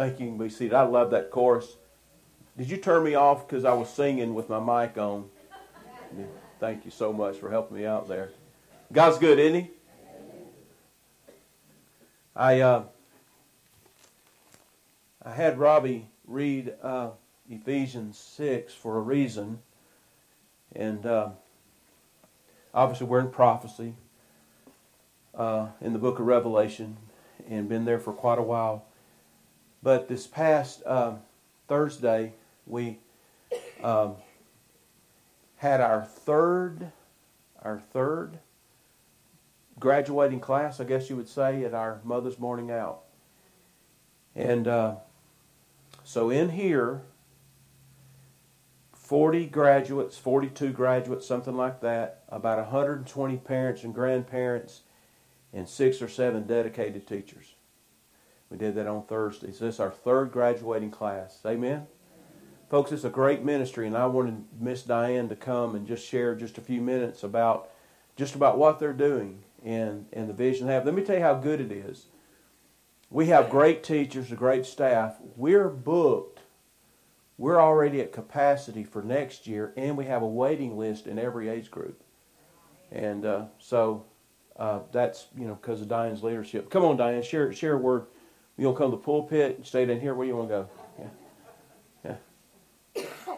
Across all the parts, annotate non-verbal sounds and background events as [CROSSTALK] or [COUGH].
Thank you. You can be seated. I love that chorus. Did you turn me off because I was singing with my mic on? Thank you so much for helping me out there. God's good, isn't He? I uh, I had Robbie read uh, Ephesians six for a reason, and uh, obviously we're in prophecy uh, in the book of Revelation, and been there for quite a while. But this past uh, Thursday, we um, had our third, our third graduating class, I guess you would say, at our Mother's Morning Out. And uh, so in here, 40 graduates, 42 graduates, something like that, about 120 parents and grandparents, and six or seven dedicated teachers. We did that on Thursday. So this is our third graduating class. Amen? Folks, it's a great ministry, and I wanted Miss Diane to come and just share just a few minutes about just about what they're doing and, and the vision they have. Let me tell you how good it is. We have great teachers, a great staff. We're booked. We're already at capacity for next year, and we have a waiting list in every age group. And uh, so uh, that's you know because of Diane's leadership. Come on, Diane, share share a word you to come to the pulpit and stay down here? Where you want to go? Yeah. Yeah.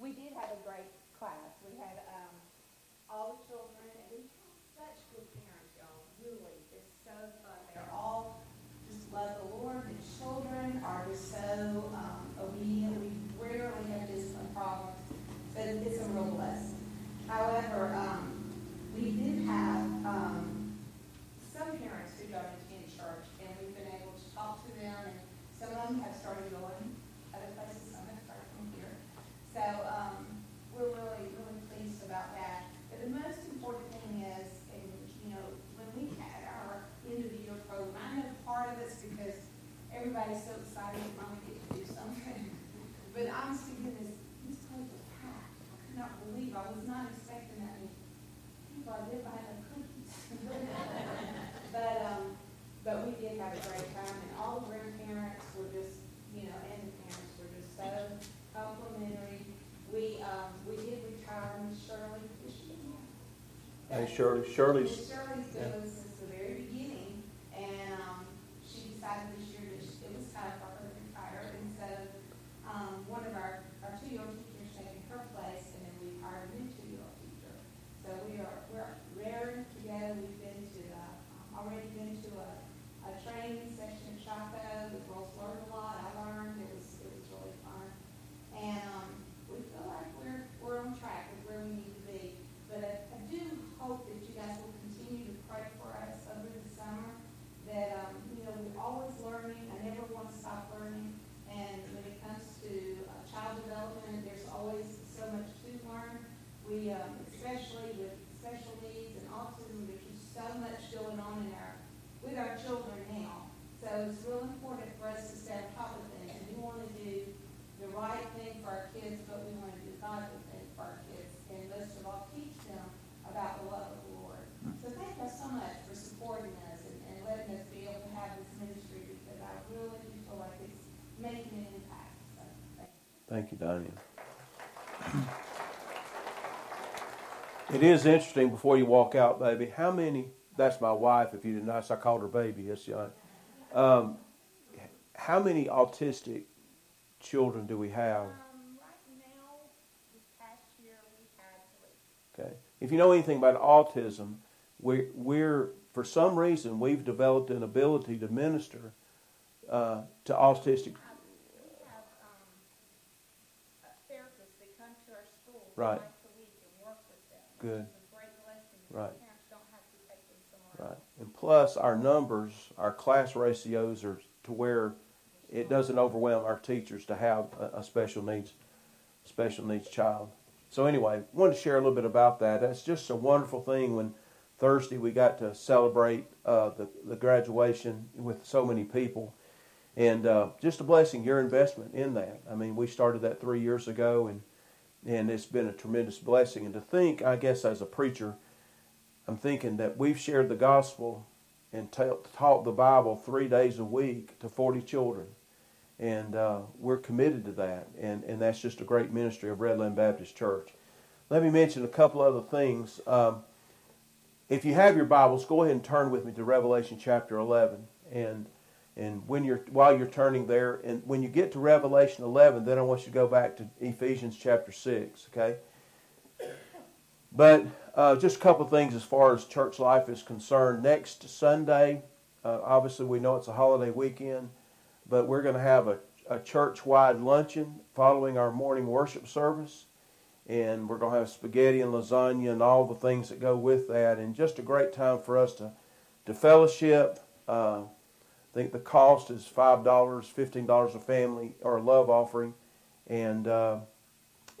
we did have a great class. We had um, all the children, and we had such good parents, y'all. Really, it's so fun. They're all just love the Lord. The children are just so um, obedient. We rarely have discipline problems, but it's a real blessing. However, um, we did have um, some parents who don't attend church, and we've been able to talk to them, and some of them have started going other places, some have started from here. So um, we're really, really pleased about that. But the most important thing is, and you know, when we had our end of the year program, I know part of it's because everybody's so excited that mom get to do something. but honestly, goodness, this place was packed. I could not believe, I was not expecting that many people. I did buy enough cookies. but um, but we did have a great time, and all the grandparents were just, you know, and the parents were just so complimentary. We, um, we did retire Miss Shirley, is she in here? Hey, Shirley. Shirley's. Miss Shirley's yeah. been with us since the very beginning, and, um, she decided this year that she- it was time for her to retire, and so, um, one of our, our two-year-old teachers taking her place, and then we hired a new two-year-old teacher. So we are, we're raring to go, we've been to, uh, already been to a, a training session in Chaco, the girls learned a lot, I learned, it was, it was really fun. And, um, we feel like we're, we're on track with where we need to be. But I, I do hope that you guys will continue to pray for us over the summer, that, um, you know, we're always learning, I never want to stop learning. And when it comes to uh, child development, there's always so much to learn. We, um, especially with special needs and autism, there's just so much going on in our, with our children now. So it's real important for us to stay on top of things, and we want to do the right thing for our kids, but we want to do godly thing for our kids, and most of all, teach them about the love of the Lord. So thank you so much for supporting us and, and letting us be able to have this ministry, because I really do feel like it's making an impact, so thank you. Thank you, Diane. It is interesting before you walk out, baby. How many? That's my wife. If you didn't notice, I called her baby. Yes, young. Um, how many autistic children do we have? Um, right now, this past year, we had three. Okay. If you know anything about autism, we're, we're for some reason we've developed an ability to minister uh, to autistic. We Good. It's a great blessing. Right. Parents don't have to take them somewhere Right. And plus, our numbers, our class ratios are to where it doesn't overwhelm our teachers to have a, a special needs, special needs child. So anyway, wanted to share a little bit about that. That's just a wonderful thing. When Thursday we got to celebrate uh, the the graduation with so many people, and uh, just a blessing. Your investment in that. I mean, we started that three years ago, and and it's been a tremendous blessing. And to think, I guess, as a preacher, I'm thinking that we've shared the gospel and ta- taught the Bible three days a week to 40 children. and uh, we're committed to that. And and that's just a great ministry of Redland Baptist Church. Let me mention a couple other things. Um, if you have your Bibles, go ahead and turn with me to Revelation chapter 11. And and when you're while you're turning there, and when you get to Revelation 11, then I want you to go back to Ephesians chapter 6. Okay. But uh, just a couple things as far as church life is concerned. Next Sunday, uh, obviously we know it's a holiday weekend, but we're going to have a, a church-wide luncheon following our morning worship service, and we're going to have spaghetti and lasagna and all the things that go with that, and just a great time for us to to fellowship. Uh, I think the cost is five dollars, fifteen dollars a family or a love offering, and uh,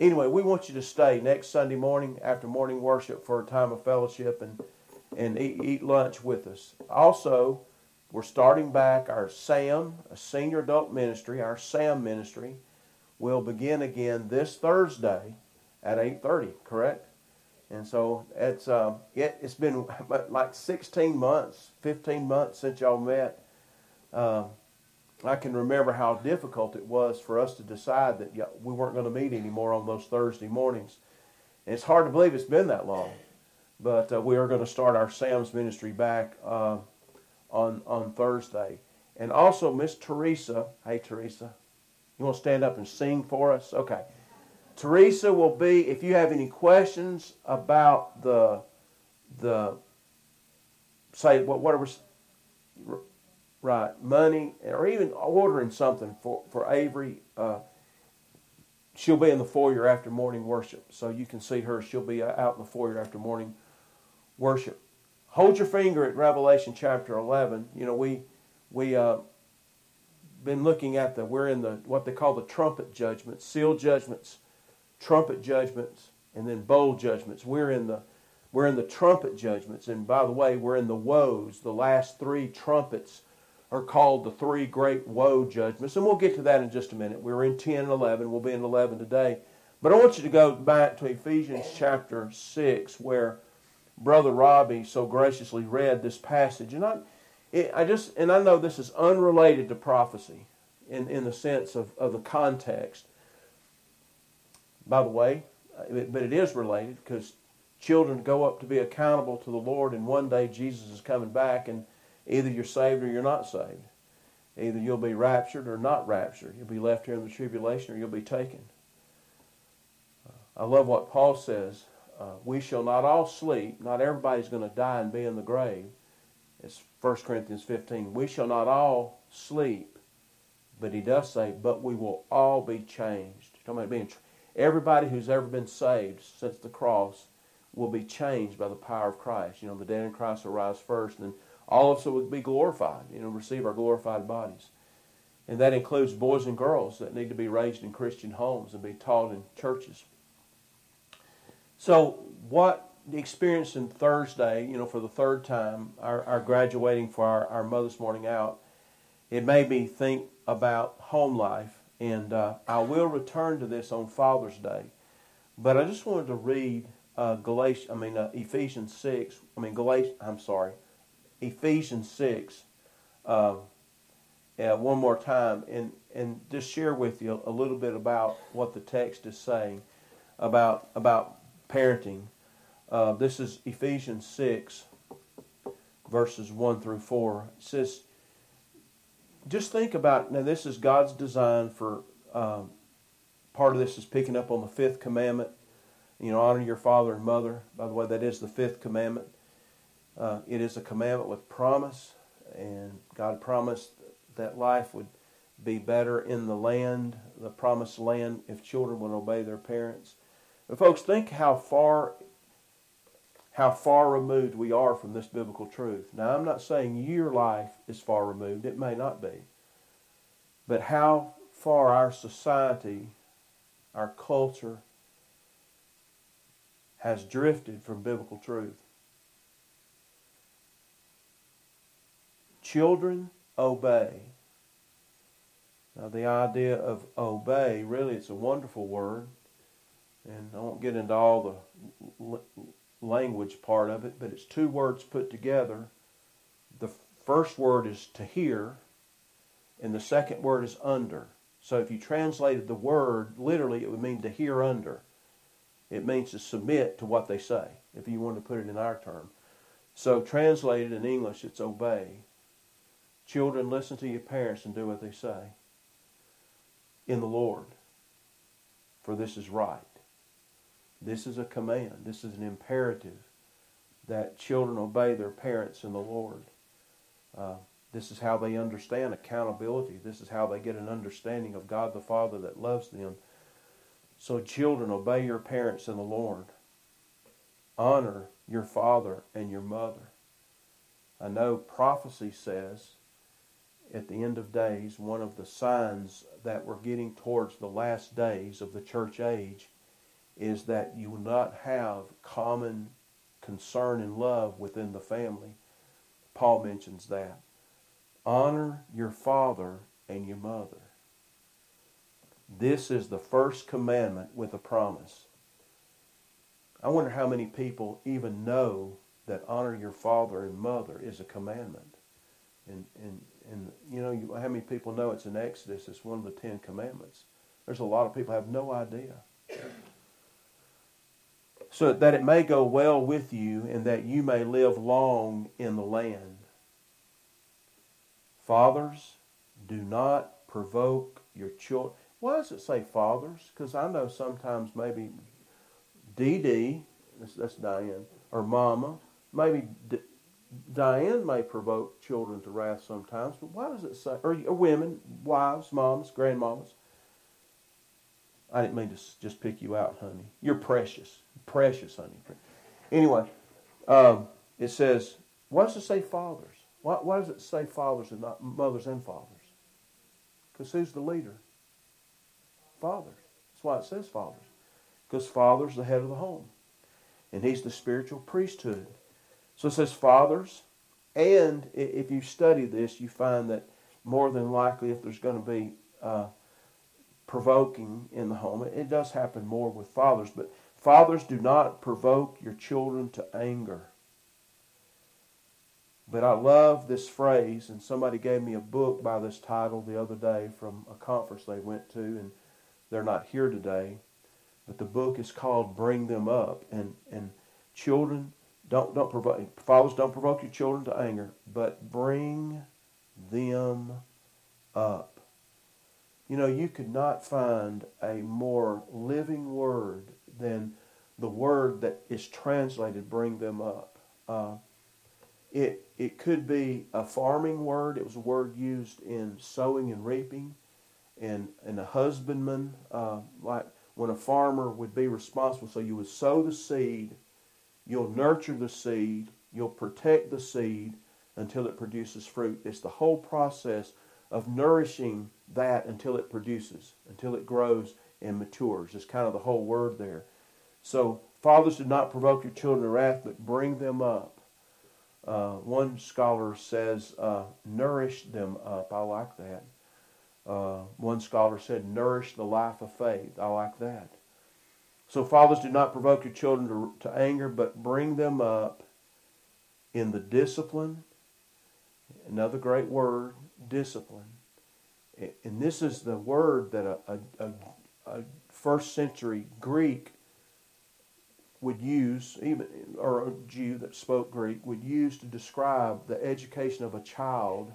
anyway, we want you to stay next Sunday morning after morning worship for a time of fellowship and and eat, eat lunch with us. Also, we're starting back our SAM, a senior adult ministry, our SAM ministry will begin again this Thursday at 8:30, correct? And so it's uh, it, has been [LAUGHS] like 16 months, 15 months since y'all met. Uh, I can remember how difficult it was for us to decide that we weren't going to meet anymore on those Thursday mornings. And it's hard to believe it's been that long. But uh, we are going to start our Sam's ministry back uh, on, on Thursday. And also, Miss Teresa. Hey, Teresa. You want to stand up and sing for us? Okay. Teresa will be, if you have any questions about the, the say, what whatever right, money, or even ordering something for, for Avery, uh, she'll be in the foyer after morning worship. So you can see her. She'll be out in the foyer after morning worship. Hold your finger at Revelation chapter 11. You know, we, we, uh, been looking at the, we're in the, what they call the trumpet judgments, seal judgments, trumpet judgments, and then bowl judgments. We're in the, we're in the trumpet judgments. And by the way, we're in the woes, the last three trumpets are called the three great woe judgments. And we'll get to that in just a minute. We're in 10 and 11. We'll be in 11 today. But I want you to go back to Ephesians chapter 6, where Brother Robbie so graciously read this passage. And I, it, I just, and I know this is unrelated to prophecy in, in the sense of, of the context. By the way, uh, but it is related because children go up to be accountable to the Lord, and one day Jesus is coming back, and Either you're saved or you're not saved. Either you'll be raptured or not raptured. You'll be left here in the tribulation or you'll be taken. Uh, I love what Paul says. Uh, we shall not all sleep. Not everybody's going to die and be in the grave. It's 1 Corinthians 15. We shall not all sleep. But he does say, but we will all be changed. Talking about being, everybody who's ever been saved since the cross will be changed by the power of Christ. You know, the dead in Christ will rise first, and then all of us would be glorified, you know, receive our glorified bodies. And that includes boys and girls that need to be raised in Christian homes and be taught in churches. So, what the experience in Thursday, you know, for the third time, our, our graduating for our, our Mother's Morning Out, it made me think about home life. And uh, I will return to this on Father's Day. But I just wanted to read uh, Galatians, I mean, uh, Ephesians 6, I mean, Galatians, I'm sorry, Ephesians 6 uh, yeah, one more time and, and just share with you a little bit about what the text is saying about, about parenting. Uh, this is Ephesians 6, verses 1 through 4. It says, just think about now, this is God's design for um, part of this is picking up on the fifth commandment. You know, honor your father and mother. By the way, that is the fifth commandment. Uh, it is a commandment with promise, and God promised that life would be better in the land, the promised land, if children would obey their parents. But folks, think how far how far removed we are from this biblical truth. Now, I'm not saying your life is far removed. It may not be. But how far our society, our culture, has drifted from biblical truth. Children, obey. Now, the idea of obey, really, it's a wonderful word. And I won't get into all the language part of it, but it's two words put together. The first word is to hear, And the second word is under. So if you translated the word literally, it would mean to hear under. It means to submit to what they say, if you want to put it in our term. So translated in English, it's obey. Children, listen to your parents and do what they say in the Lord, for this is right. This is a command. This is an imperative that children obey their parents in the Lord. Uh, this is how they understand accountability. This is how they get an understanding of God the Father that loves them. So, children, obey your parents in the Lord. Honor your father and your mother. I know prophecy says at the end of days, one of the signs that we're getting towards the last days of the church age is that you will not have common concern and love within the family. Paul mentions that. Honor your father and your mother. This is the first commandment with a promise. I wonder how many people even know that honor your father and mother is a commandment. And, and, and you know, you, how many people know it's in Exodus, it's one of the Ten Commandments. There's a lot of people have no idea. So that it may go well with you and that you may live long in the land. Fathers, do not provoke your children. Why does it say fathers? Because I know sometimes maybe DD, that's, that's Diane, or Mama, maybe Diane may provoke children to wrath sometimes, but why does it say, or, or women, wives, moms, grandmamas? I didn't mean to just pick you out, honey. You're precious. Precious, honey. Anyway, um, it says, why does it say fathers? Why, why does it say fathers and not mothers and fathers? Because who's the leader? Fathers. That's why it says fathers. Because father's the head of the home. And he's the spiritual priesthood. So it says fathers. And if you study this, you find that more than likely, if there's going to be uh, provoking in the home, it does happen more with fathers. But fathers, do not provoke your children to anger. But I love this phrase, and somebody gave me a book by this title the other day from a conference they went to, and they're not here today. But the book is called Bring Them Up. And, and children, don't, don't provoke, fathers, don't provoke your children to anger, but bring them up. You know, you could not find a more living word than the word that is translated bring them up. Uh, it, it could be a farming word. It was a word used in sowing and reaping. And, and a husbandman, uh, like when a farmer would be responsible. So you would sow the seed, you'll nurture the seed, you'll protect the seed until it produces fruit. It's the whole process of nourishing that until it produces, until it grows and matures. It's kind of the whole word there. So, fathers, do not provoke your children to wrath, but bring them up. Uh, one scholar says, uh, nourish them up. I like that. Uh, one scholar said, nourish the life of faith. I like that. So, fathers, do not provoke your children to, to anger, but bring them up in the discipline. Another great word, discipline. And this is the word that a, a, a first century Greek would use, even or a Jew that spoke Greek would use to describe the education of a child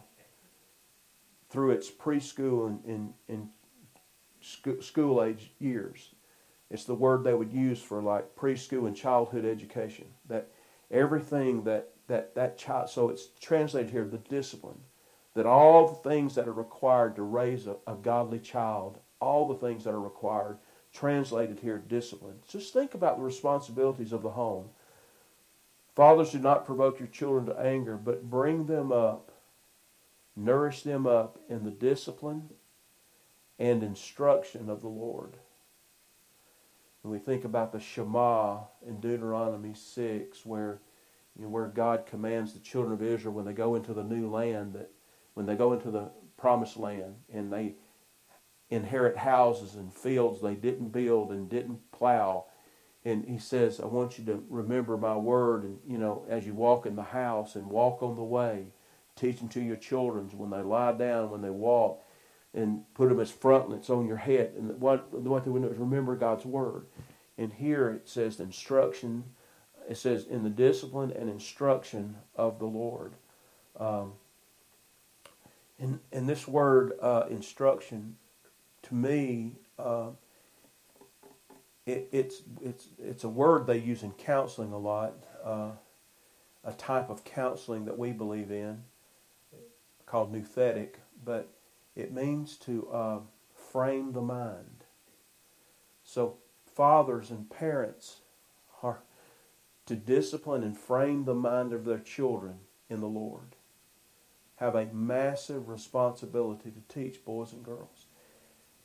through its preschool and, and, and school age years. It's the word they would use for like preschool and childhood education. That everything that that that child. So it's translated here the discipline. That all the things that are required to raise a, a godly child, all the things that are required, translated here discipline. Just think about the responsibilities of the home. Fathers, do not provoke your children to anger, but bring them up nourish them up in the discipline and instruction of the Lord. When we think about the Shema in Deuteronomy 6, where, you know, where God commands the children of Israel when they go into the new land, that when they go into the promised land and they inherit houses and fields they didn't build and didn't plow. And he says, I want you to remember my word and, you know, as you walk in the house and walk on the way, teach them to your children when they lie down, when they walk, and put them as frontlets on your head. And what, they would do is remember God's word. And here it says instruction. It says in the discipline and instruction of the Lord. Um, and, and this word uh, instruction, to me, uh, it, it's it's it's a word they use in counseling a lot. Uh, a type of counseling that we believe in, called nouthetic, but it means to uh, frame the mind. So fathers and parents are to discipline and frame the mind of their children in the Lord. Have a massive responsibility to teach boys and girls.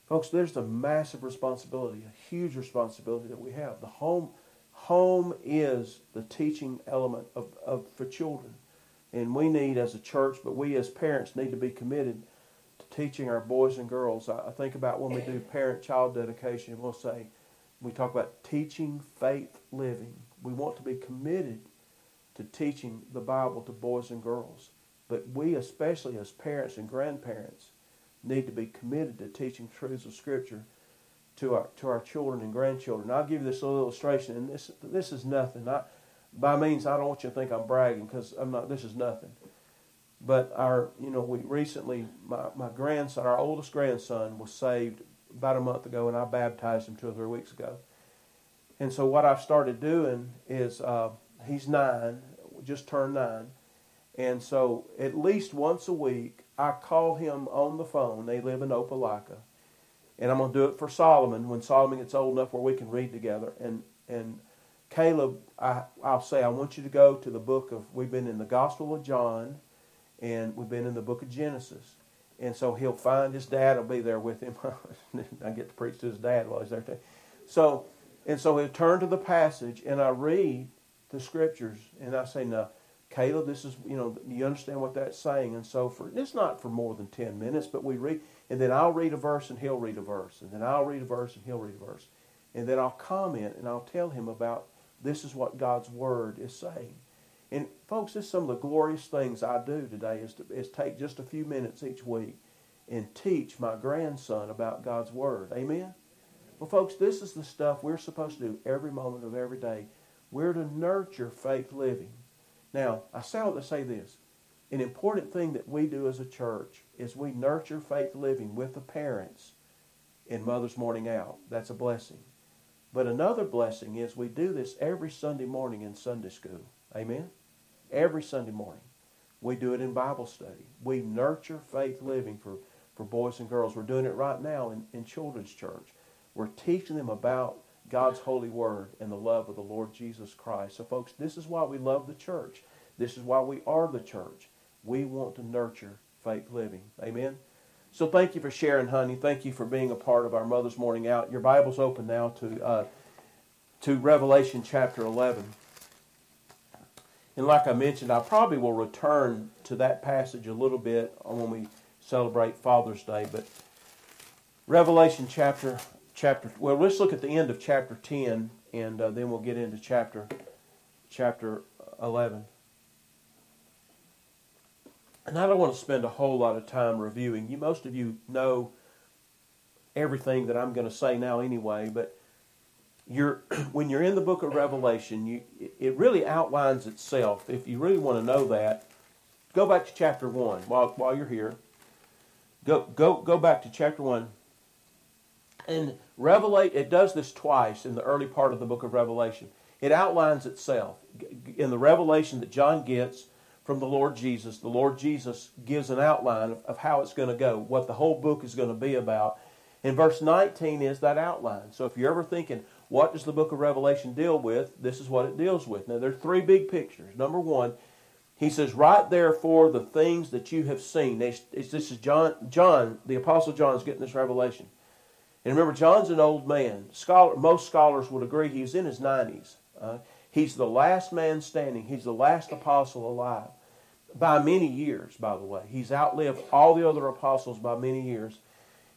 Folks, there's a massive responsibility, a huge responsibility that we have. The home, home is the teaching element of, of for children. And we need as a church, but we as parents need to be committed teaching our boys and girls. I, I think about when we do parent-child dedication, we'll say, we talk about teaching faith living. We want to be committed to teaching the Bible to boys and girls. But we, especially as parents and grandparents, need to be committed to teaching truths of Scripture to our to our children and grandchildren. I'll give you this little illustration, and this this is nothing. I, by means, I don't want you to think I'm bragging because I'm not. This is nothing. But our, you know, we recently, my, my grandson, our oldest grandson, was saved about a month ago, and I baptized him two or three weeks ago. And so what I've started doing is, uh, he's nine, just turned nine, and so at least once a week, I call him on the phone. They live in Opelika. And I'm going to do it for Solomon when Solomon gets old enough where we can read together. And, and Caleb, I, I'll say, I want you to go to the book of, we've been in the Gospel of John, and we've been in the book of Genesis. And so he'll find his dad will be there with him. [LAUGHS] I get to preach to his dad while he's there too. So, and so he'll turn to the passage, and I read the scriptures, and I say, now, Caleb, this is, you know, you understand what that's saying. And so for, it's not for more than 10 minutes, but we read, and then I'll read a verse and he'll read a verse, and then I'll read a verse and he'll read a verse. And then I'll comment and I'll tell him about this is what God's Word is saying. And folks, this is some of the glorious things I do today is, to, is take just a few minutes each week and teach my grandson about God's Word. Amen? Well, folks, this is the stuff we're supposed to do every moment of every day. We're to nurture faith living. Now, I say to say this. An important thing that we do as a church is we nurture faith living with the parents in Mother's Morning Out. That's a blessing. But another blessing is we do this every Sunday morning in Sunday school. Amen? Every Sunday morning. We do it in Bible study. We nurture faith living for, for boys and girls. We're doing it right now in, in children's church. We're teaching them about God's holy word and the love of the Lord Jesus Christ. So, folks, this is why we love the church. This is why we are the church. We want to nurture faith living. Amen. So thank you for sharing, honey. Thank you for being a part of our Mother's Morning Out. Your Bible's open now to uh, to Revelation chapter 11. And like I mentioned, I probably will return to that passage a little bit when we celebrate Father's Day. But Revelation chapter chapter well, let's look at the end of chapter 10, and uh, then we'll get into chapter chapter 11. And I don't want to spend a whole lot of time reviewing. You, most of you know everything that I'm going to say now anyway, but you're [CLEARS THROAT] when you're in the book of Revelation, you it really outlines itself. If you really want to know that, go back to chapter one while while you're here. Go go go back to chapter one. And Revelate it does this twice in the early part of the book of Revelation. It outlines itself in the revelation that John gets from the Lord Jesus. The Lord Jesus gives an outline of, how it's going to go, what the whole book is going to be about. And verse 19 is that outline. So if you're ever thinking, what does the book of Revelation deal with? This is what it deals with. Now, there are three big pictures. Number one, he says, Write therefore the things that you have seen. This is John, John, the Apostle John is getting this revelation. And remember, John's an old man. Scholar, most scholars would agree he's in his 90s. Uh, he's the last man standing. He's the last apostle alive by many years, by the way. He's outlived all the other apostles by many years.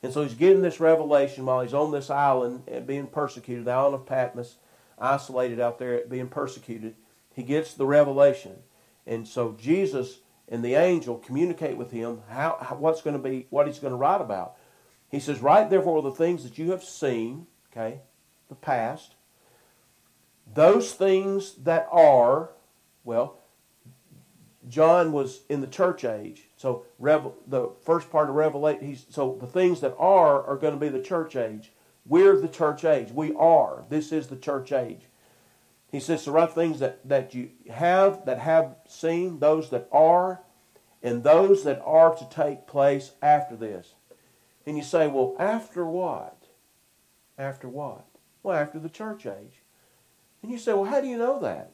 And so he's getting this revelation while he's on this island and being persecuted, the island of Patmos, isolated out there being persecuted. He gets the revelation. And so Jesus and the angel communicate with him how, how what's going to be what he's going to write about. He says, "Write therefore the things that you have seen, okay, the past, those things that are, well, John was in the church age. So Revel, the first part of Revelation, he's, so the things that are are going to be the church age. We're the church age. We are. This is the church age. He says the write things that, that you have, that have seen, those that are, and those that are to take place after this. And you say, well, after what? After what? Well, after the church age. And you say, well, how do you know that?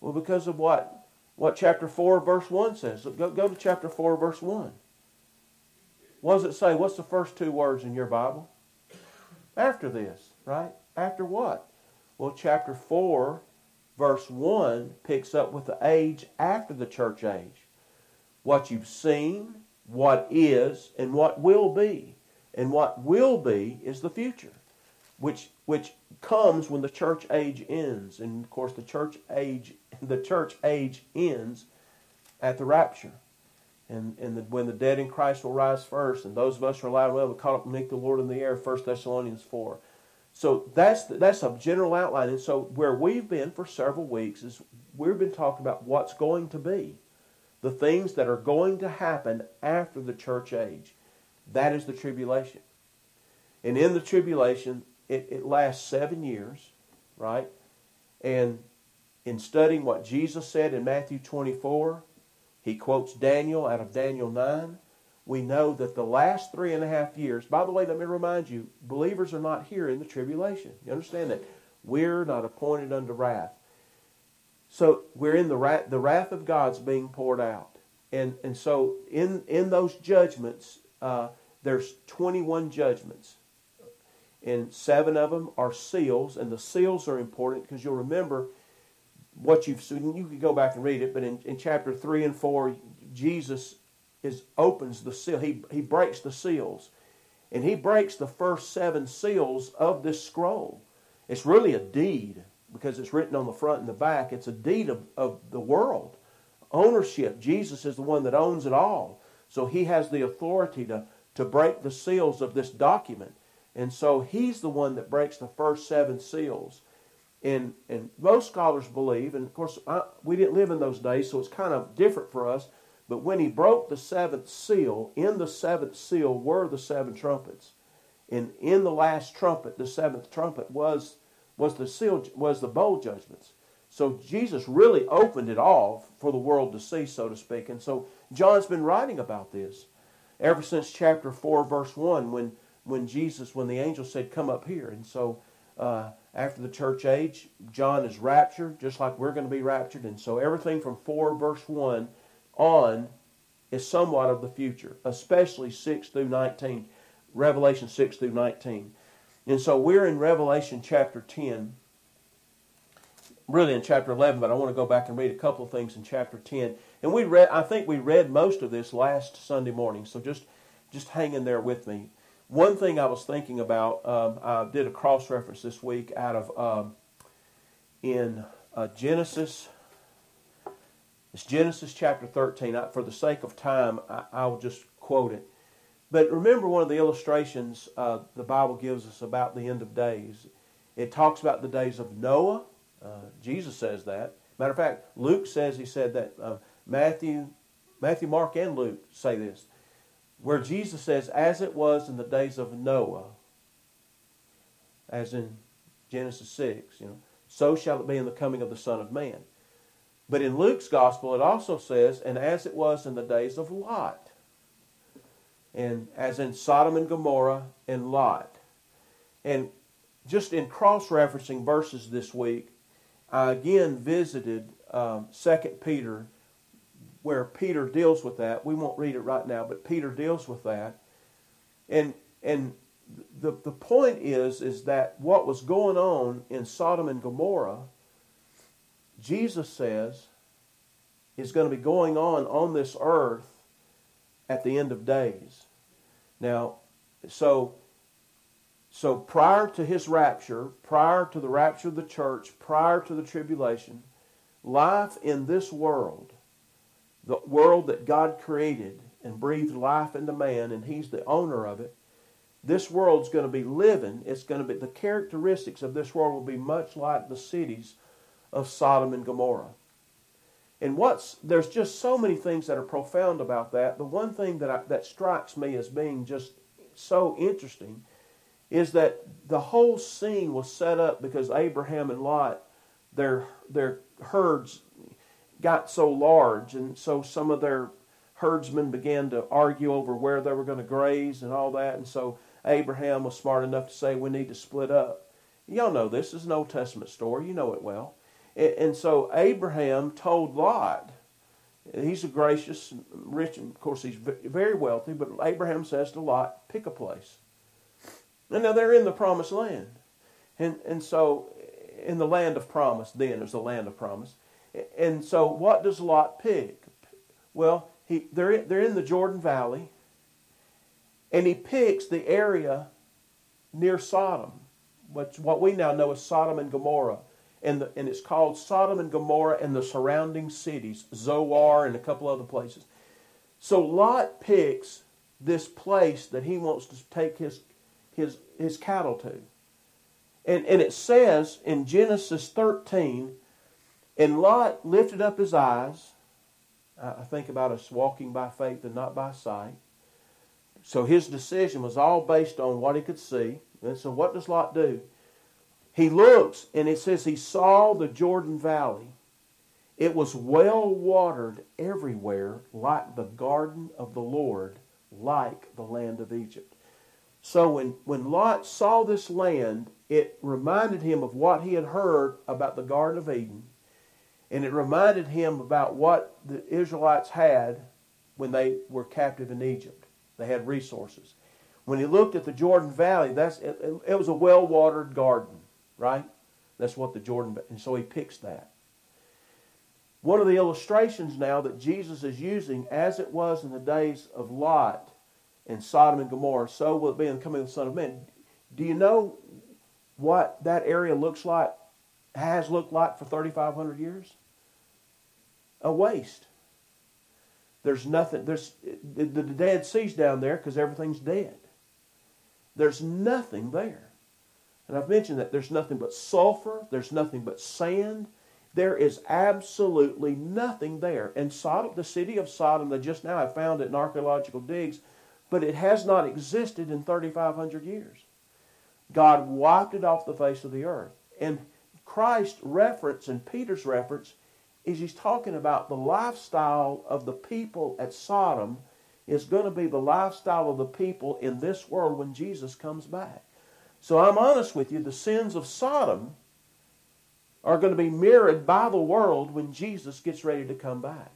Well, because of what what chapter 4, verse 1 says. Go, go to chapter 4, verse 1. What does it say? What's the first two words in your Bible? After this, right? After what? Well, chapter 4, verse 1 picks up with the age after the church age. What you've seen, what is, and what will be. And what will be is the future, which, which comes when the church age ends. And of course, the church age the church age ends at the rapture. And, and the, when the dead in Christ will rise first, and those of us who are alive will be caught up to meet the Lord in the air, 1 Thessalonians 4. So that's, that's a general outline. And so where we've been for several weeks is we've been talking about what's going to be, the things that are going to happen after the church age. That is the tribulation. And in the tribulation, it, it lasts seven years, right? And in studying what Jesus said in Matthew 24, he quotes Daniel out of Daniel 9. We know that the last three and a half years, by the way, let me remind you, believers are not here in the tribulation. You understand that? We're not appointed unto wrath. So we're in the wrath, the wrath of God's being poured out. And, and so in, in those judgments, uh, there's 21 judgments. And seven of them are seals. And the seals are important because you'll remember what you've seen. You could go back and read it, but in, in chapter 3 and 4, Jesus is opens the seal. He, he breaks the seals. And he breaks the first seven seals of this scroll. It's really a deed because it's written on the front and the back. It's a deed of, of the world. Ownership. Jesus is the one that owns it all. So he has the authority to, to break the seals of this document. And so he's the one that breaks the first seven seals. And, and most scholars believe, and of course I, we didn't live in those days, so it's kind of different for us. But when he broke the seventh seal, in the seventh seal were the seven trumpets. And in the last trumpet, the seventh trumpet was, was the seal was the bowl judgments. So Jesus really opened it all for the world to see, so to speak. And so John's been writing about this ever since chapter four, verse one, when when Jesus, when the angel said, "Come up here." And so uh, after the church age, John is raptured, just like we're going to be raptured. And so everything from 4 verse 1 on is somewhat of the future, especially 6 through 19, Revelation 6 through 19. And so we're in Revelation chapter 10, really in chapter 11, but I want to go back and read a couple of things in chapter 10. And we read, I think we read most of this last Sunday morning, so just, just hang in there with me. One thing I was thinking about, um, I did a cross reference this week out of um, in uh, Genesis. It's Genesis chapter 13. I, for the sake of time, I, will just quote it. But remember one of the illustrations uh, the Bible gives us about the end of days. It talks about the days of Noah. Uh, Jesus says that. Matter of fact, Luke says he said that. Uh, Matthew, Matthew, Mark, and Luke say this where Jesus says, as it was in the days of Noah, as in Genesis 6, you know, so shall it be in the coming of the Son of Man. But in Luke's gospel, it also says, and as it was in the days of Lot, and as in Sodom and Gomorrah and Lot. And just in cross referencing verses this week, I again visited um, 2 Peter where Peter deals with that. We won't read it right now, but Peter deals with that. And and the the point is is that what was going on in Sodom and Gomorrah, Jesus says, is going to be going on on this earth at the end of days. Now, so so prior to his rapture, prior to the rapture of the church, prior to the tribulation, life in this world the world that God created and breathed life into man, and He's the owner of it, this world's going to be living. It's going to be the characteristics of this world will be much like the cities of Sodom and Gomorrah. And what's there's just so many things that are profound about that. The one thing that I, that strikes me as being just so interesting is that the whole scene was set up because Abraham and Lot their their herds got so large and so some of their herdsmen began to argue over where they were going to graze and all that and so Abraham was smart enough to say we need to split up. Y'all know this is an Old Testament story. You know it well. And so Abraham told Lot, he's a gracious, rich, and of course he's very wealthy, but Abraham says to Lot, pick a place. And now they're in the promised land. And, and so, in the land of promise, then was the land of promise. And so, what does Lot pick? Well, he, they're, they're in the Jordan Valley, and he picks the area near Sodom, which what we now know as Sodom and Gomorrah and, the, and it's called Sodom and Gomorrah and the surrounding cities, Zoar and a couple other places. So Lot picks this place that he wants to take his, his, his cattle to. And, and it says in Genesis 13, and Lot lifted up his eyes. I think about us walking by faith and not by sight. So his decision was all based on what he could see. And so what does Lot do? He looks, and it says he saw the Jordan Valley. It was well watered everywhere, like the garden of the Lord, like the land of Egypt. So when, when Lot saw this land, it reminded him of what he had heard about the Garden of Eden, and it reminded him about what the Israelites had when they were captive in Egypt. They had resources. When he looked at the Jordan Valley, that's it, it was a well-watered garden right? That's what the Jordan, and so he picks that. One of the illustrations now that Jesus is using, as it was in the days of Lot and Sodom and Gomorrah, so will it be in the coming of the Son of Man. Do you know what that area looks like, has looked like for 3,500 years? A waste. There's nothing, there's the, the Dead Sea's down there because everything's dead. There's nothing there. And I've mentioned that there's nothing but sulfur, there's nothing but sand. There is absolutely nothing there. And Sodom, the city of Sodom, they just now have found it in archaeological digs, but it has not existed in 3,500 years. God wiped it off the face of the earth. And Christ's reference and Peter's reference is he's talking about the lifestyle of the people at Sodom is going to be the lifestyle of the people in this world when Jesus comes back. So I'm honest with you, the sins of Sodom are going to be mirrored by the world when Jesus gets ready to come back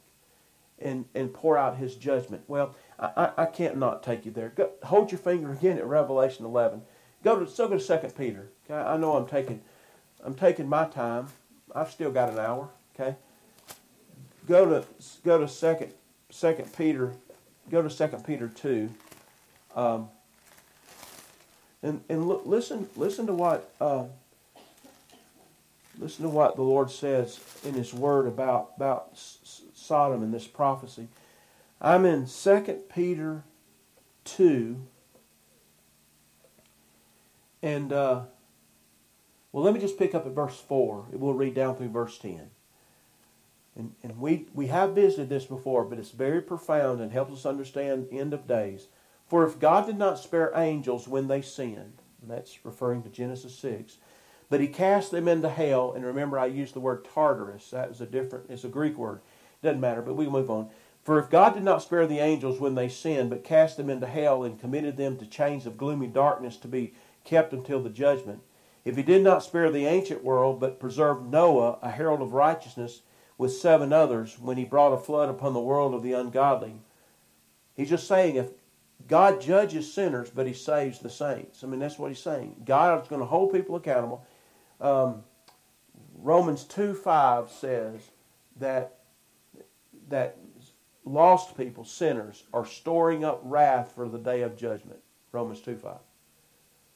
and, and pour out his judgment. Well, I, I can't not take you there. Go, hold your finger again at Revelation 11. Go to, so go to 2 Peter. Okay? I know I'm taking, I'm taking my time. I've still got an hour. Okay? Go to, go to 2, 2 Peter, go to second Peter 2. Um, and, and look, listen, listen to what uh, listen to what the Lord says in His Word about about Sodom and this prophecy. I'm in Second Peter two, and uh, well, let me just pick up at verse four. We'll read down through verse ten. And, and we, we have visited this before, but it's very profound and helps us understand end of days. For if God did not spare angels when they sinned, that's referring to Genesis 6, but he cast them into hell, and remember I used the word Tartarus, that was a different, it's a Greek word. Doesn't matter, but we move on. For if God did not spare the angels when they sinned, but cast them into hell and committed them to chains of gloomy darkness to be kept until the judgment, if he did not spare the ancient world, but preserved Noah, a herald of righteousness, with seven others, when he brought a flood upon the world of the ungodly, he's just saying if God judges sinners, but He saves the saints. I mean, that's what He's saying. God is going to hold people accountable. Um, Romans 2 5 says that, that lost people, sinners, are storing up wrath for the day of judgment. Romans 2 5.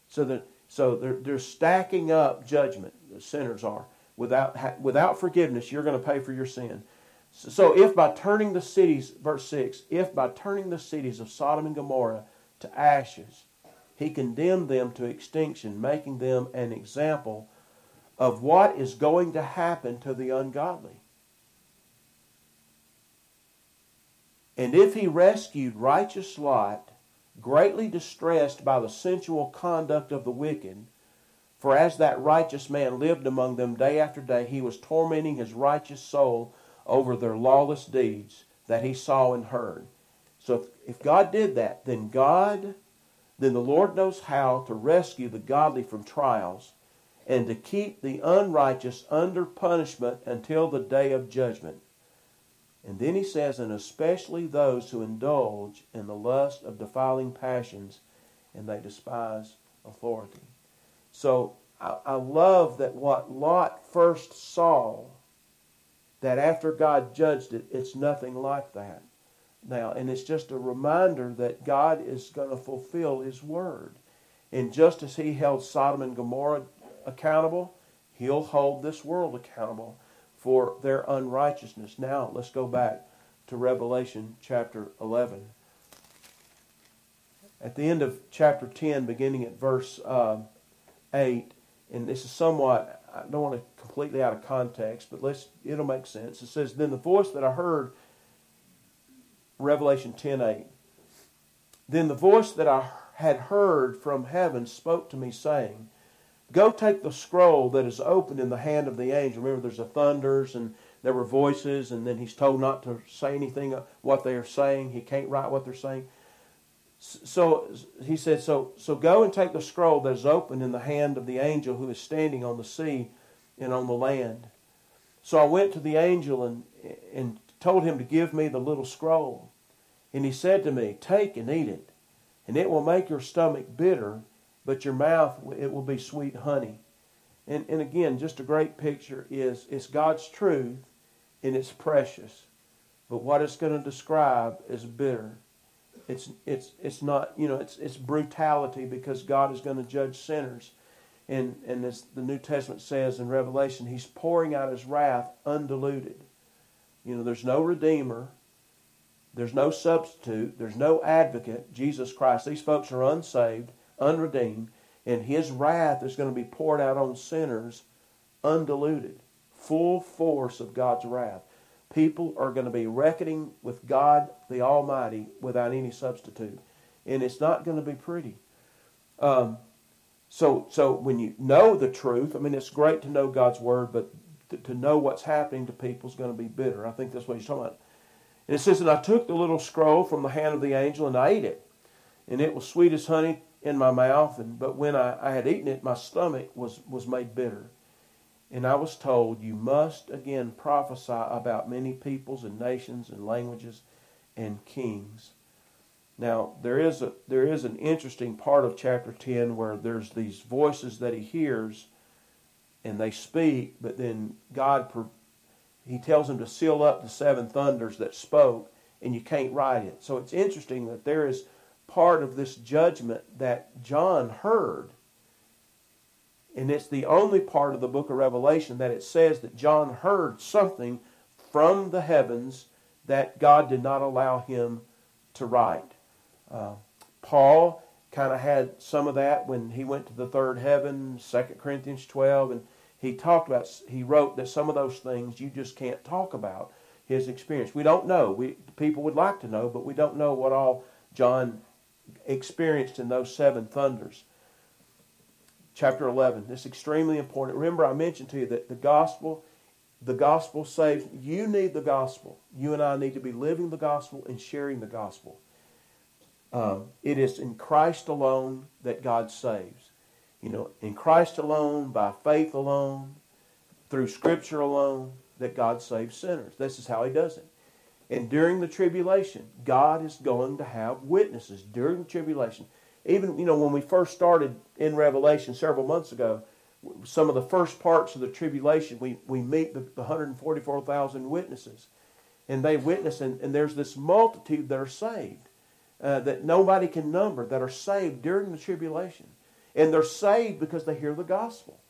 So, that, so they're, they're stacking up judgment, the sinners are. Without, without forgiveness, you're going to pay for your sin. So if by turning the cities, verse 6, if by turning the cities of Sodom and Gomorrah to ashes, he condemned them to extinction, making them an example of what is going to happen to the ungodly. And if he rescued righteous Lot, greatly distressed by the sensual conduct of the wicked, for as that righteous man lived among them day after day, he was tormenting his righteous soul over their lawless deeds that he saw and heard. So if, if God did that, then God, then the Lord knows how to rescue the godly from trials and to keep the unrighteous under punishment until the day of judgment. And then he says, and especially those who indulge in the lust of defiling passions and they despise authority. So I, I love that what Lot first saw that after God judged it, it's nothing like that now. And it's just a reminder that God is going to fulfill His word. And just as He held Sodom and Gomorrah accountable, He'll hold this world accountable for their unrighteousness. Now, let's go back to Revelation chapter 11. At the end of chapter 10, beginning at verse uh, 8, and this is somewhat I don't want to completely out of context, but let's it'll make sense. It says, Then the voice that I heard, Revelation 10 8. Then the voice that I had heard from heaven spoke to me, saying, Go take the scroll that is open in the hand of the angel. Remember, there's a thunders and there were voices, and then he's told not to say anything what they are saying. He can't write what they're saying. So he said, so, so go and take the scroll that is open in the hand of the angel who is standing on the sea and on the land. So I went to the angel and, and told him to give me the little scroll. And he said to me, Take and eat it, and it will make your stomach bitter, but your mouth it will be sweet honey. And, and again, just a great picture is it's God's truth and it's precious. But what it's going to describe is bitter. It's it's it's not you know it's it's brutality because God is going to judge sinners, and and as the New Testament says in Revelation, He's pouring out His wrath undiluted. You know, there's no redeemer, there's no substitute, there's no advocate. Jesus Christ. These folks are unsaved, unredeemed, and His wrath is going to be poured out on sinners, undiluted, full force of God's wrath people are going to be reckoning with God the Almighty without any substitute. And it's not going to be pretty. Um, so, so when you know the truth, I mean, it's great to know God's Word, but to, to know what's happening to people is going to be bitter. I think that's what he's talking about. And it says, And I took the little scroll from the hand of the angel and I ate it. And it was sweet as honey in my mouth. And, but when I, I had eaten it, my stomach was, was made bitter. And I was told, You must again prophesy about many peoples and nations and languages and kings. Now, there is, a, there is an interesting part of chapter 10 where there's these voices that he hears and they speak, but then God, he tells him to seal up the seven thunders that spoke, and you can't write it. So it's interesting that there is part of this judgment that John heard and it's the only part of the book of Revelation that it says that John heard something from the heavens that God did not allow him to write. Uh, Paul kind of had some of that when he went to the third heaven, 2 Corinthians 12, and he talked about, he wrote that some of those things you just can't talk about his experience. We don't know. We people would like to know, but we don't know what all John experienced in those seven thunders chapter 11. This is extremely important. Remember, I mentioned to you that the gospel, the gospel saves. You need the gospel. You and I need to be living the gospel and sharing the gospel. Um, it is in Christ alone that God saves. You know, in Christ alone, by faith alone, through Scripture alone, that God saves sinners. This is how He does it. And during the tribulation, God is going to have witnesses during the tribulation even you know when we first started in Revelation several months ago, some of the first parts of the tribulation, we, we meet the, the 144,000 witnesses. And they witness, and, and there's this multitude that are saved uh, that nobody can number that are saved during the tribulation. And they're saved because they hear the gospel.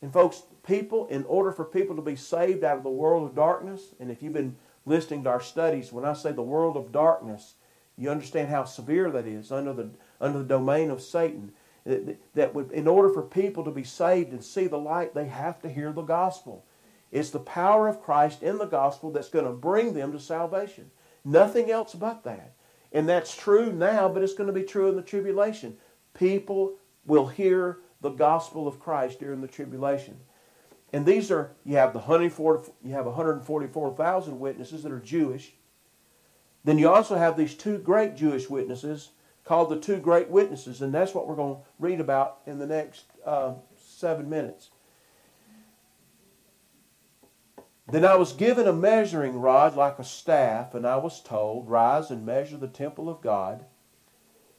And folks, people, in order for people to be saved out of the world of darkness, and if you've been listening to our studies, when I say the world of darkness, you understand how severe that is under the under the domain of Satan. That that would, in order for people to be saved and see the light, they have to hear the gospel. It's the power of Christ in the gospel that's going to bring them to salvation. Nothing else but that. And that's true now, but it's going to be true in the tribulation. People will hear the gospel of Christ during the tribulation. And these are, you have the 140, you have 144,000 witnesses that are Jewish. Then you also have these two great Jewish witnesses called the two great witnesses, and that's what we're going to read about in the next uh, seven minutes. Then I was given a measuring rod like a staff, and I was told, Rise and measure the temple of God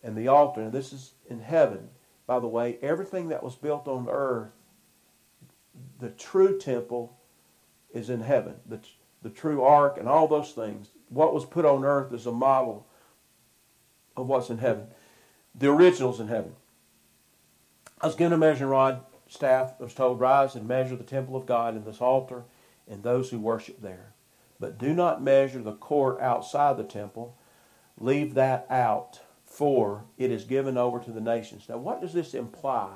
and the altar. And this is in heaven. By the way, everything that was built on earth, the true temple is in heaven. The, the true ark and all those things. What was put on earth is a model of what's in heaven. The original's in heaven. I was given a measuring rod, staff. I was told, Rise and measure the temple of God and this altar and those who worship there. But do not measure the court outside the temple. Leave that out, for it is given over to the nations. Now, what does this imply?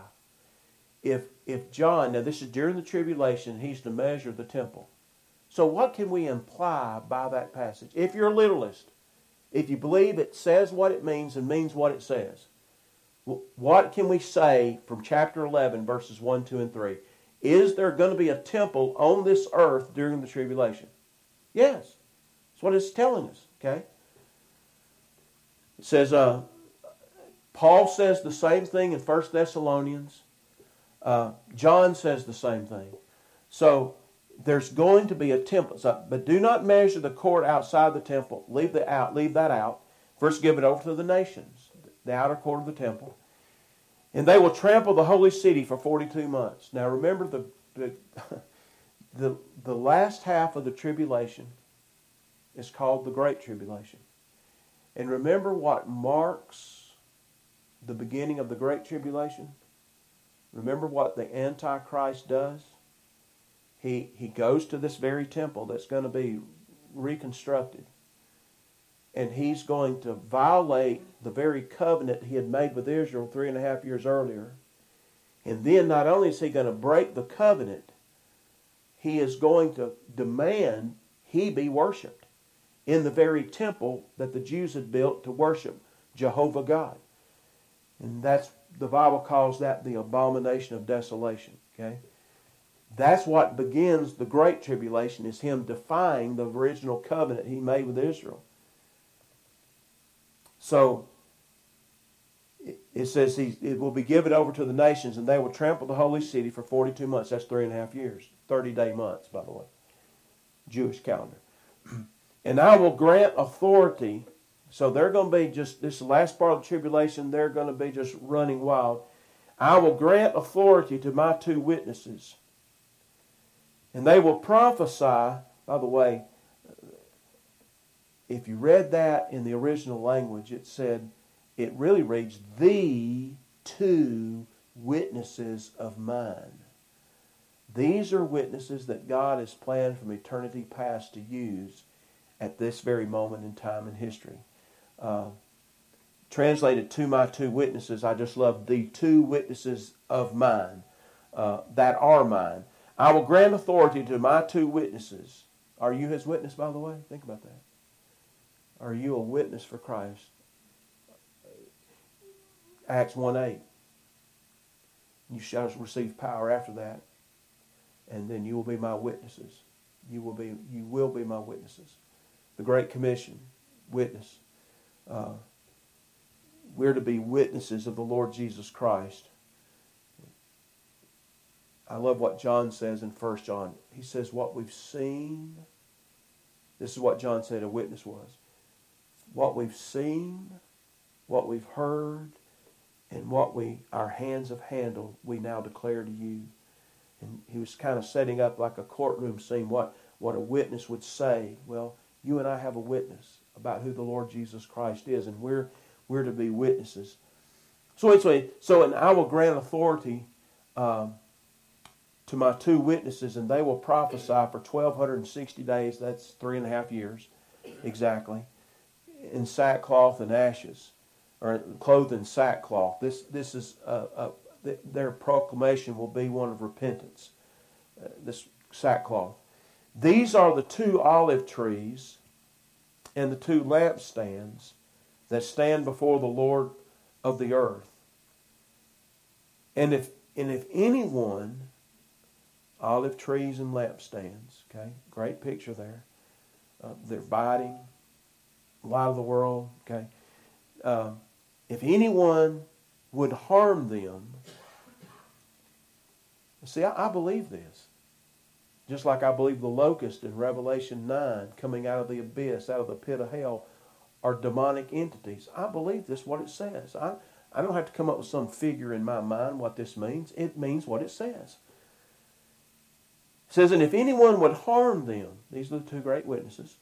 If, if John, now this is during the tribulation, he's to measure the temple. So, what can we imply by that passage? If you're a literalist, if you believe it says what it means and means what it says, what can we say from chapter 11, verses 1, 2, and 3? Is there going to be a temple on this earth during the tribulation? Yes. That's what it's telling us, okay? It says, uh, Paul says the same thing in 1 Thessalonians. Uh, John says the same thing. So there's going to be a temple. So, but do not measure the court outside the temple. Leave, the out, leave that out. First give it over to the nations, the outer court of the temple. And they will trample the holy city for 42 months. Now remember the, the, [LAUGHS] the, the last half of the tribulation is called the Great Tribulation. And remember what marks the beginning of the Great Tribulation? Remember what the Antichrist does? He, he goes to this very temple that's going to be reconstructed and he's going to violate the very covenant he had made with Israel three and a half years earlier. And then not only is he going to break the covenant, he is going to demand he be worshiped in the very temple that the Jews had built to worship Jehovah God. And that's the Bible calls that the abomination of desolation. Okay? That's what begins the great tribulation is him defying the original covenant he made with Israel. So it says he, it will be given over to the nations and they will trample the holy city for 42 months. That's three and a half years. 30 day months, by the way. Jewish calendar. [CLEARS THROAT] And I will grant authority. So they're going to be just, this last part of the tribulation, they're going to be just running wild. I will grant authority to my two witnesses. And they will prophesy, by the way, if you read that in the original language, it said, it really reads, the two witnesses of mine. These are witnesses that God has planned from eternity past to use at this very moment in time in history. Uh, translated to my two witnesses, I just love the two witnesses of mine uh, that are mine. I will grant authority to my two witnesses. Are you his witness, by the way? Think about that. Are you a witness for Christ? Acts 1 8. You shall receive power after that, and then you will be my witnesses. You will be, you will be my witnesses. The Great Commission, witness. Uh, we're to be witnesses of the Lord Jesus Christ. I love what John says in 1 John. He says, What we've seen, this is what John said a witness was what we've seen, what we've heard, and what we our hands have handled, we now declare to you. And he was kind of setting up like a courtroom scene, what, what a witness would say. Well, you and I have a witness about who the Lord Jesus Christ is, and we're we're to be witnesses. So anyway, so and I will grant authority um, to my two witnesses, and they will prophesy for 1,260 days. That's three and a half years exactly. In sackcloth and ashes, or clothed in sackcloth. This, this is a, a, their proclamation will be one of repentance. Uh, this sackcloth. These are the two olive trees and the two lampstands that stand before the Lord of the earth. And if and if anyone olive trees and lampstands, okay, great picture there. Uh, they're biting, light of the world, okay. Uh, if anyone would harm them, see, I, I believe this. Just like I believe the locust in Revelation 9 coming out of the abyss, out of the pit of hell, are demonic entities. I believe this what it says. I, I don't have to come up with some figure in my mind what this means. It means what it says. It says, and if anyone would harm them, these are the two great witnesses,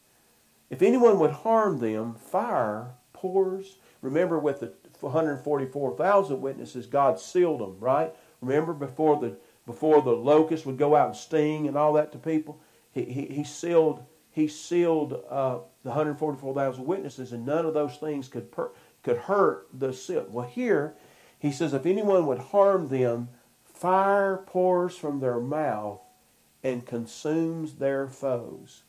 if anyone would harm them, fire pours. Remember, with the 144,000 witnesses, God sealed them, right? Remember before the before the locust would go out and sting and all that to people, he, he, he sealed he sealed uh, the 144,000 witnesses, and none of those things could per, could hurt the seal. Well, here he says, if anyone would harm them, fire pours from their mouth and consumes their foes.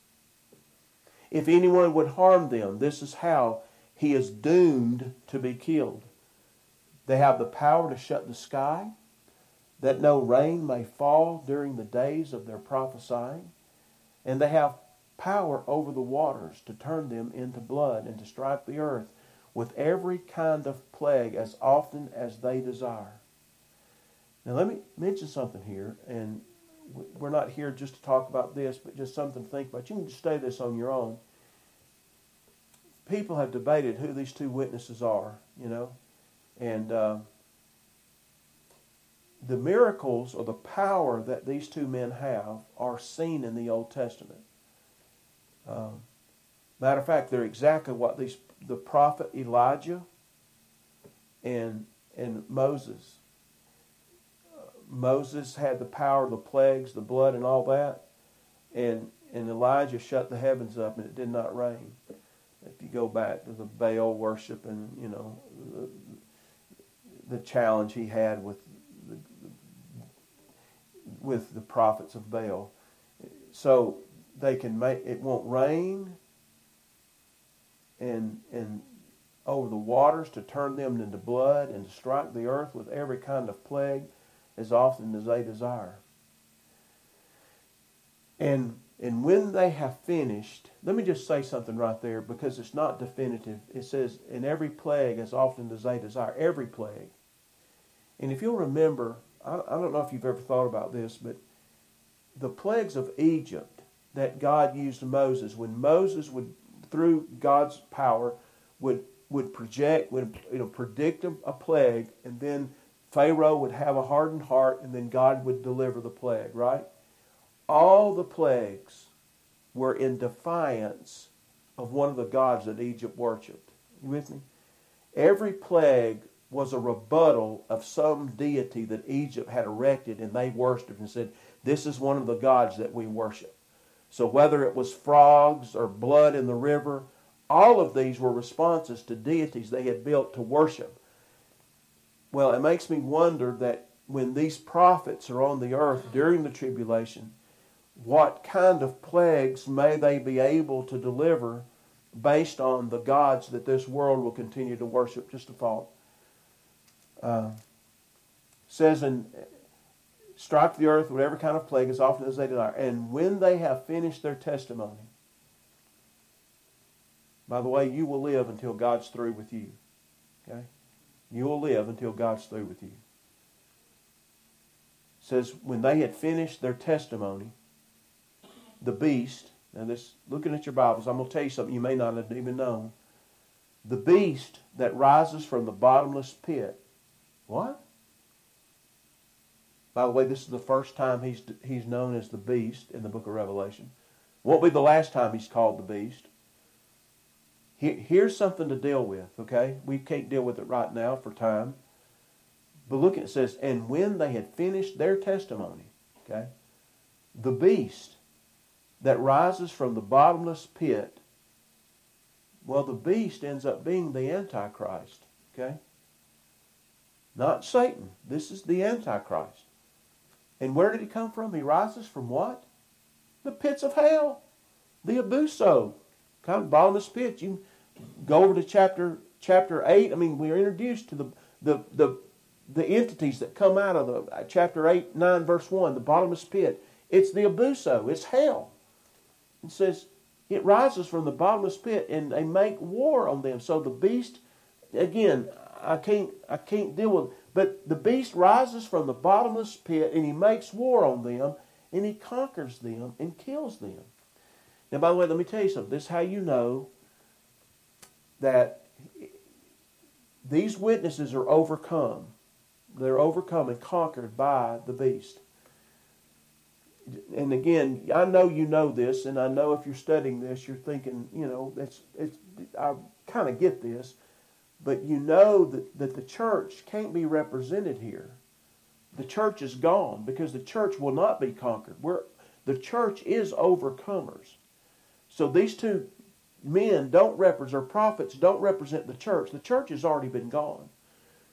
If anyone would harm them, this is how he is doomed to be killed. They have the power to shut the sky that no rain may fall during the days of their prophesying. And they have power over the waters to turn them into blood and to strike the earth with every kind of plague as often as they desire. Now, let me mention something here, and we're not here just to talk about this, but just something to think about. You can study this on your own. People have debated who these two witnesses are, you know, and uh, the miracles or the power that these two men have are seen in the Old Testament. Um, matter of fact, they're exactly what these the prophet Elijah and and Moses. Uh, Moses had the power of the plagues, the blood, and all that, and and Elijah shut the heavens up and it did not rain. If you go back to the Baal worship and you know the, the challenge he had with with the prophets of Baal. So they can make it won't rain and and over the waters to turn them into blood and to strike the earth with every kind of plague as often as they desire. And and when they have finished, let me just say something right there because it's not definitive. It says, in every plague as often as they desire. Every plague. And if you'll remember, I, I don't know if you've ever thought about this, but the plagues of Egypt that God used Moses, when Moses would, through God's power, would would project, would you know, predict a, a plague, and then Pharaoh would have a hardened heart, and then God would deliver the plague. Right? All the plagues were in defiance of one of the gods that Egypt worshipped. You with me? Every plague was a rebuttal of some deity that Egypt had erected and they worshipped and said, This is one of the gods that we worship. So whether it was frogs or blood in the river, all of these were responses to deities they had built to worship. Well, it makes me wonder that when these prophets are on the earth during the tribulation, what kind of plagues may they be able to deliver based on the gods that this world will continue to worship? Just a thought uh, says, and strike the earth with every kind of plague as often as they desire. And when they have finished their testimony, by the way, you will live until God's through with you. Okay? You will live until God's through with you. It says, when they had finished their testimony, the beast, now this looking at your Bibles, I'm going to tell you something you may not have even known. The beast that rises from the bottomless pit what? By the way, this is the first time he's, he's known as the beast in the book of Revelation. Won't be the last time he's called the beast. here's something to deal with, okay? We can't deal with it right now for time. But look, it says, and when they had finished their testimony, Okay? The beast that rises from the bottomless pit, well, the beast ends up being the Antichrist. Okay? Not Satan. This is the Antichrist. And where did he come from? He rises from what? The pits of hell. The abussos. Kind of bottomless pit. You go over to chapter chapter eight. I mean, we are introduced to the the the, the entities that come out of the uh, chapter eight, nine, verse one, the bottomless pit. It's the abussos, it's hell. It says it rises from the bottomless pit and they make war on them. So the beast again, I can't I can't deal with it. but the beast rises from the bottomless pit and he makes war on them and he conquers them and kills them. Now, by the way, let me tell you something. This is how you know that these witnesses are overcome. They're overcome and conquered by the beast. And again, I know you know this, and I know if you're studying this, you're thinking, you know, it's, it's, I kind of get this. But you know that, that the church can't be represented here. The church is gone because the church will not be conquered. We're, the church is overcomers. So these two men don't represent, or prophets don't represent the church. The church has already been gone.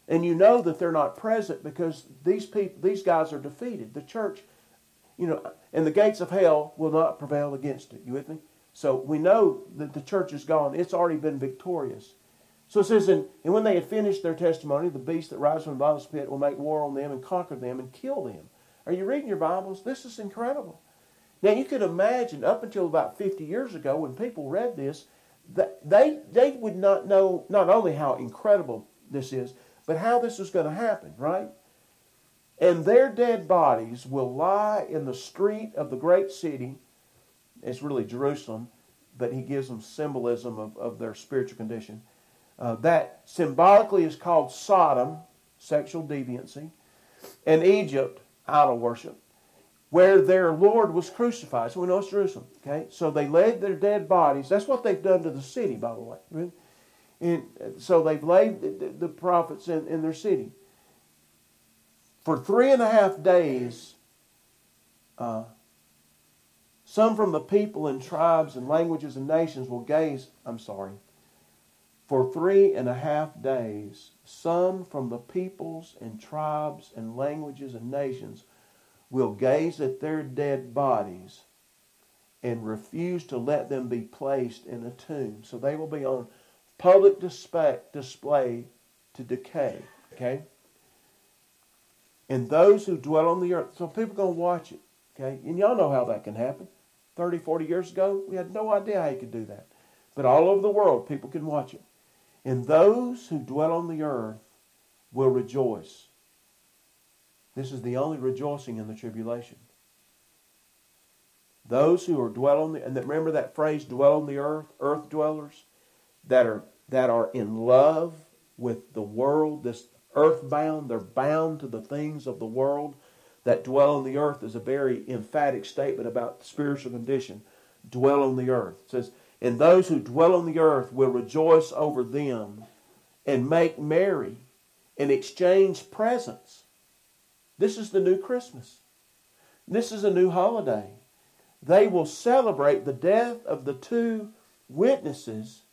And you know that they're not present because these people, these guys are defeated. The church, you know, and the gates of hell will not prevail against it. You with me? So we know that the church is gone. It's already been victorious. So it says, and, and when they had finished their testimony, the beast that rises from the bottomless pit will make war on them and conquer them and kill them. Are you reading your Bibles? This is incredible. Now you could imagine up until about 50 years ago when people read this, that they, they would not know not only how incredible this is, but how this is going to happen, right? And their dead bodies will lie in the street of the great city. It's really Jerusalem, but he gives them symbolism of, of their spiritual condition uh, that symbolically is called Sodom, sexual deviancy, and Egypt, idol worship, where their Lord was crucified. So we know it's Jerusalem. Okay, so they laid their dead bodies. That's what they've done to the city, by the way. And so they've laid the, the prophets in, in their city. For three and a half days, uh, some from the people and tribes and languages and nations will gaze. I'm sorry. For three and a half days, some from the peoples and tribes and languages and nations will gaze at their dead bodies and refuse to let them be placed in a tomb. So they will be on public display, to decay. Okay? And those who dwell on the earth, so people are going to watch it. Okay? And y'all know how that can happen. 30, 40 years ago, we had no idea how you could do that. But all over the world, people can watch it. And those who dwell on the earth will rejoice. This is the only rejoicing in the tribulation. Those who are dwell on the and remember that phrase dwell on the earth, earth dwellers that are that are in love with the world, this earthbound, they're bound to the things of the world that dwell on the earth is a very emphatic statement about the spiritual condition. Dwell on the earth. It says and those who dwell on the earth will rejoice over them and make merry and exchange presents. This is the new Christmas. This is a new holiday. They will celebrate the death of the two witnesses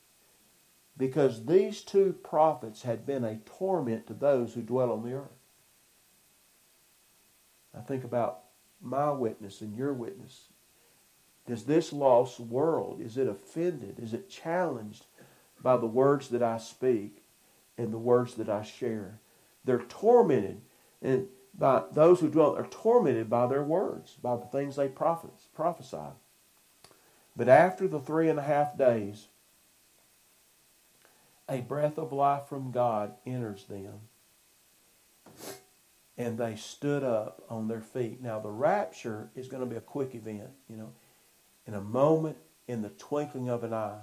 because these two prophets had been a torment to those who dwell on the earth. I think about my witness and your witness does this lost world, is it offended? Is it challenged by the words that I speak and the words that I share? They're tormented and by those who dwell are tormented by their words, by the things they prophesy. But after the three and a half days, a breath of life from God enters them. And they stood up on their feet. Now the rapture is going to be a quick event, you know in a moment, in the twinkling of an eye.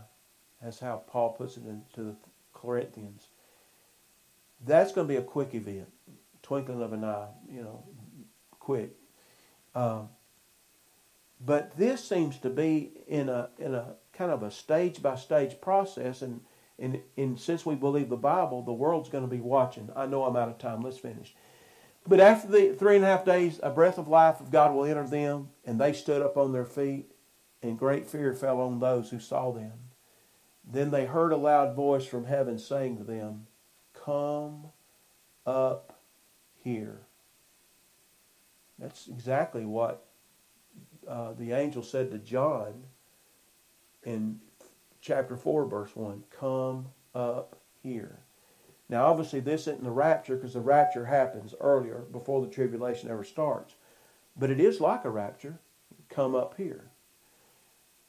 That's how Paul puts it into the Corinthians. That's going to be a quick event, twinkling of an eye, you know, quick. Um, but this seems to be in a in a kind of a stage by stage process, and, and and since we believe the Bible, the world's going to be watching. I know I'm out of time. Let's finish. But after the three and a half days, a breath of life of God will enter them, and they stood up on their feet, and great fear fell on those who saw them. Then they heard a loud voice from heaven saying to them, Come up here. That's exactly what uh, the angel said to John in chapter 4, verse 1. Come up here. Now, obviously, this isn't the rapture because the rapture happens earlier before the tribulation ever starts. But it is like a rapture. Come up here.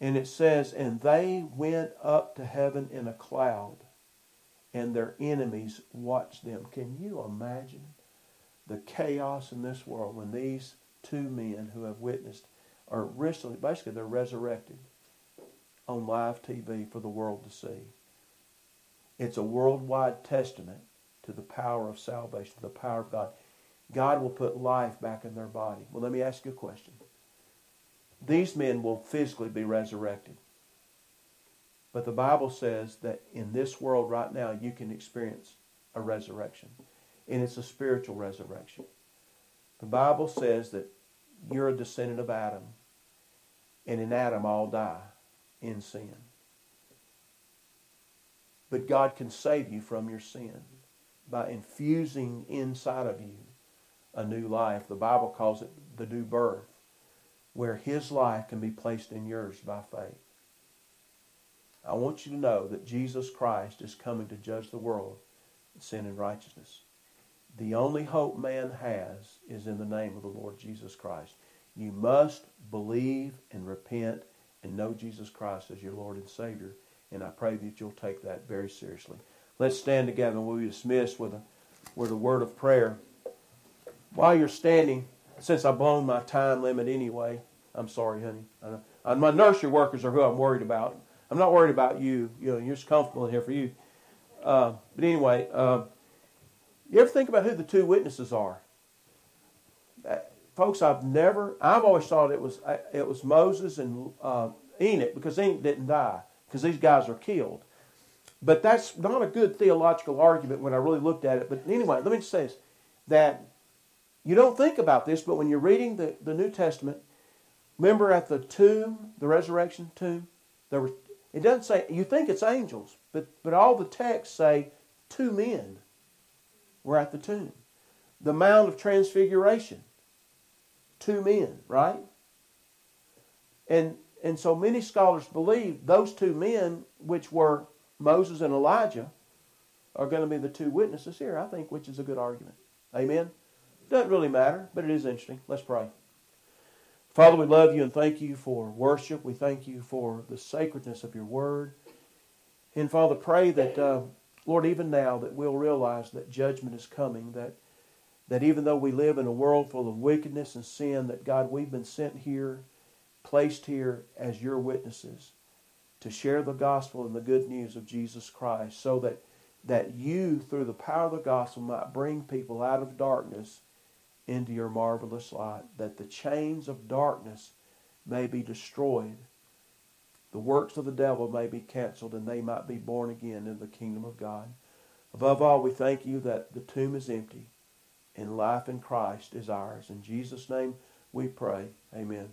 And it says, And they went up to heaven in a cloud, and their enemies watched them. Can you imagine the chaos in this world when these two men who have witnessed are recently, basically, they're resurrected on live TV for the world to see? It's a worldwide testament to the power of salvation, to the power of God. God will put life back in their body. Well, let me ask you a question. These men will physically be resurrected. But the Bible says that in this world right now, you can experience a resurrection. And it's a spiritual resurrection. The Bible says that you're a descendant of Adam. And in Adam, all die in sin. But God can save you from your sin by infusing inside of you a new life. The Bible calls it the new birth, where His life can be placed in yours by faith. I want you to know that Jesus Christ is coming to judge the world sin and righteousness. The only hope man has is in the name of the Lord Jesus Christ. You must believe and repent and know Jesus Christ as your Lord and Savior and I pray that you'll take that very seriously. Let's stand together and we'll be dismissed with a, with a word of prayer. While you're standing, since I've blown my time limit anyway, I'm sorry, honey. And my nursery workers are who I'm worried about. I'm not worried about you. You know, you're just comfortable in here for you. Uh, but anyway, uh, you ever think about who the two witnesses are? Uh, folks, I've never. I've always thought it was uh, it was Moses and uh, Enoch because Enoch didn't die because these guys are killed. But that's not a good theological argument when I really looked at it. But anyway, let me just say this that you don't think about this, but when you're reading the, the New Testament, remember at the tomb, the resurrection tomb, there was it doesn't say you think it's angels, but but all the texts say two men were at the tomb. The Mount of Transfiguration, two men, right? And and so many scholars believe those two men, which were Moses and Elijah, are going to be the two witnesses here, I think, which is a good argument. Amen? Doesn't really matter, but it is interesting. Let's pray. Father, we love you and thank you for worship. We thank you for the sacredness of your word. And Father, pray that, uh, Lord, even now that we'll realize that judgment is coming, that, that even though we live in a world full of wickedness and sin, that God, we've been sent here placed here as your witnesses to share the gospel and the good news of Jesus Christ so that, that you, through the power of the gospel, might bring people out of darkness into your marvelous light, that the chains of darkness may be destroyed, the works of the devil may be canceled, and they might be born again in the kingdom of God. Above all, we thank you that the tomb is empty and life in Christ is ours. In Jesus' name we pray. Amen.